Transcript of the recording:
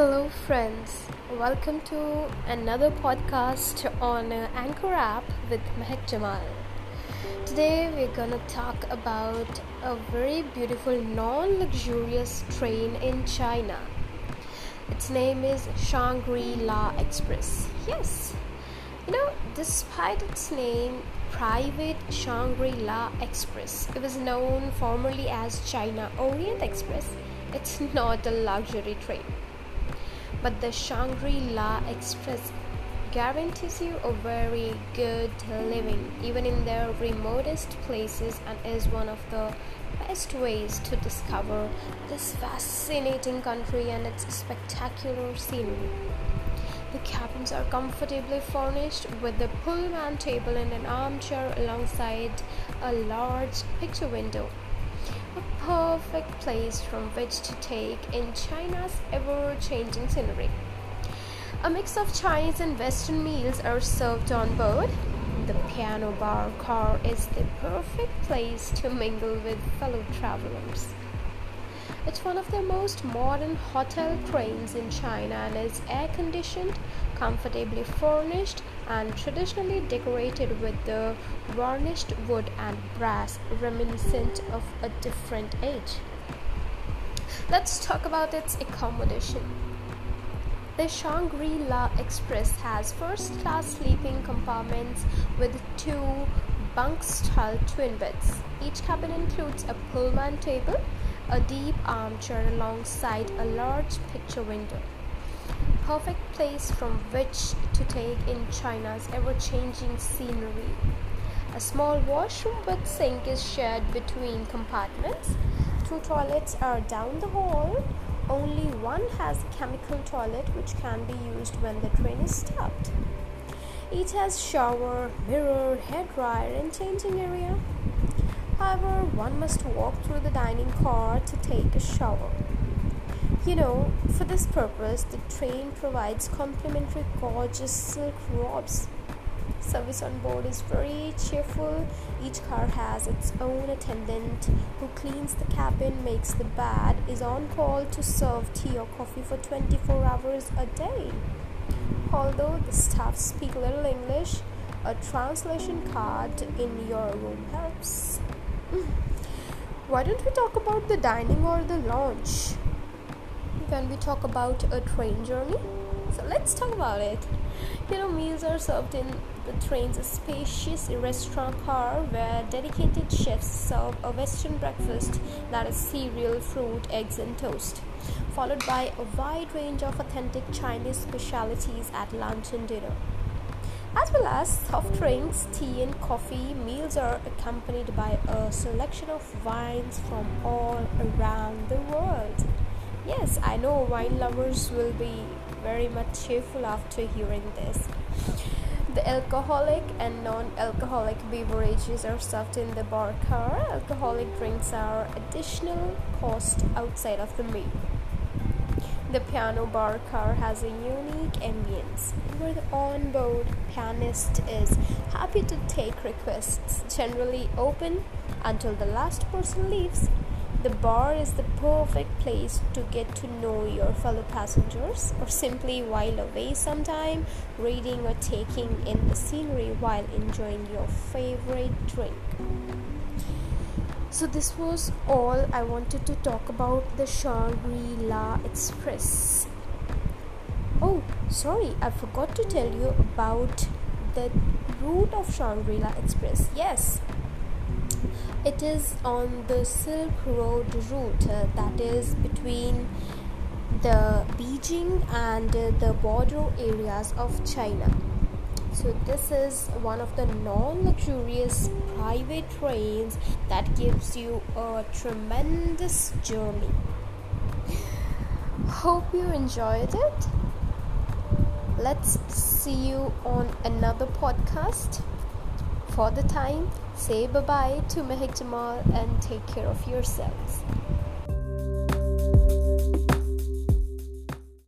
Hello, friends. Welcome to another podcast on Anchor app with Mehak Jamal. Today, we're gonna talk about a very beautiful non luxurious train in China. Its name is Shangri La Express. Yes, you know, despite its name, Private Shangri La Express, it was known formerly as China Orient Express. It's not a luxury train but the Shangri La Express guarantees you a very good living even in the remotest places and is one of the best ways to discover this fascinating country and its spectacular scenery. The cabins are comfortably furnished with a pullman table and an armchair alongside a large picture window a perfect place from which to take in China's ever changing scenery. A mix of Chinese and Western meals are served on board. The piano bar car is the perfect place to mingle with fellow travelers. It's one of the most modern hotel trains in China and is air conditioned, comfortably furnished, and traditionally decorated with the varnished wood and brass reminiscent of a different age. Let's talk about its accommodation. The Shangri La Express has first class sleeping compartments with two bunk style twin beds. Each cabin includes a pullman table a deep armchair alongside a large picture window. Perfect place from which to take in China's ever changing scenery. A small washroom with sink is shared between compartments. Two toilets are down the hall. Only one has a chemical toilet which can be used when the train is stopped. Each has shower, mirror, hair dryer, and changing area. However, one must walk through the dining car to take a shower. You know, for this purpose, the train provides complimentary gorgeous silk robes. Service on board is very cheerful. Each car has its own attendant who cleans the cabin, makes the bed, is on call to serve tea or coffee for 24 hours a day. Although the staff speak little English, a translation card in your room helps. Hmm. Why don't we talk about the dining or the lounge? When we talk about a train journey? So let's talk about it. You know, meals are served in the train's spacious restaurant car where dedicated chefs serve a Western breakfast that is cereal, fruit, eggs, and toast, followed by a wide range of authentic Chinese specialties at lunch and dinner. As well as soft drinks, tea, and coffee, meals are accompanied by a selection of wines from all around the world. Yes, I know wine lovers will be very much cheerful after hearing this. The alcoholic and non alcoholic beverages are served in the bar car. Alcoholic drinks are additional cost outside of the meal. The piano bar car has a unique ambience where the on-board pianist is happy to take requests, generally open until the last person leaves. The bar is the perfect place to get to know your fellow passengers or simply while away sometime, reading or taking in the scenery while enjoying your favorite drink. So, this was all I wanted to talk about the Shangri La Express. Oh, sorry, I forgot to tell you about the route of Shangri La Express. Yes, it is on the Silk Road route uh, that is between the Beijing and uh, the border areas of China. So, this is one of the non luxurious private trains that gives you a tremendous journey. Hope you enjoyed it. Let's see you on another podcast. For the time, say bye bye to Mehak Jamal and take care of yourselves.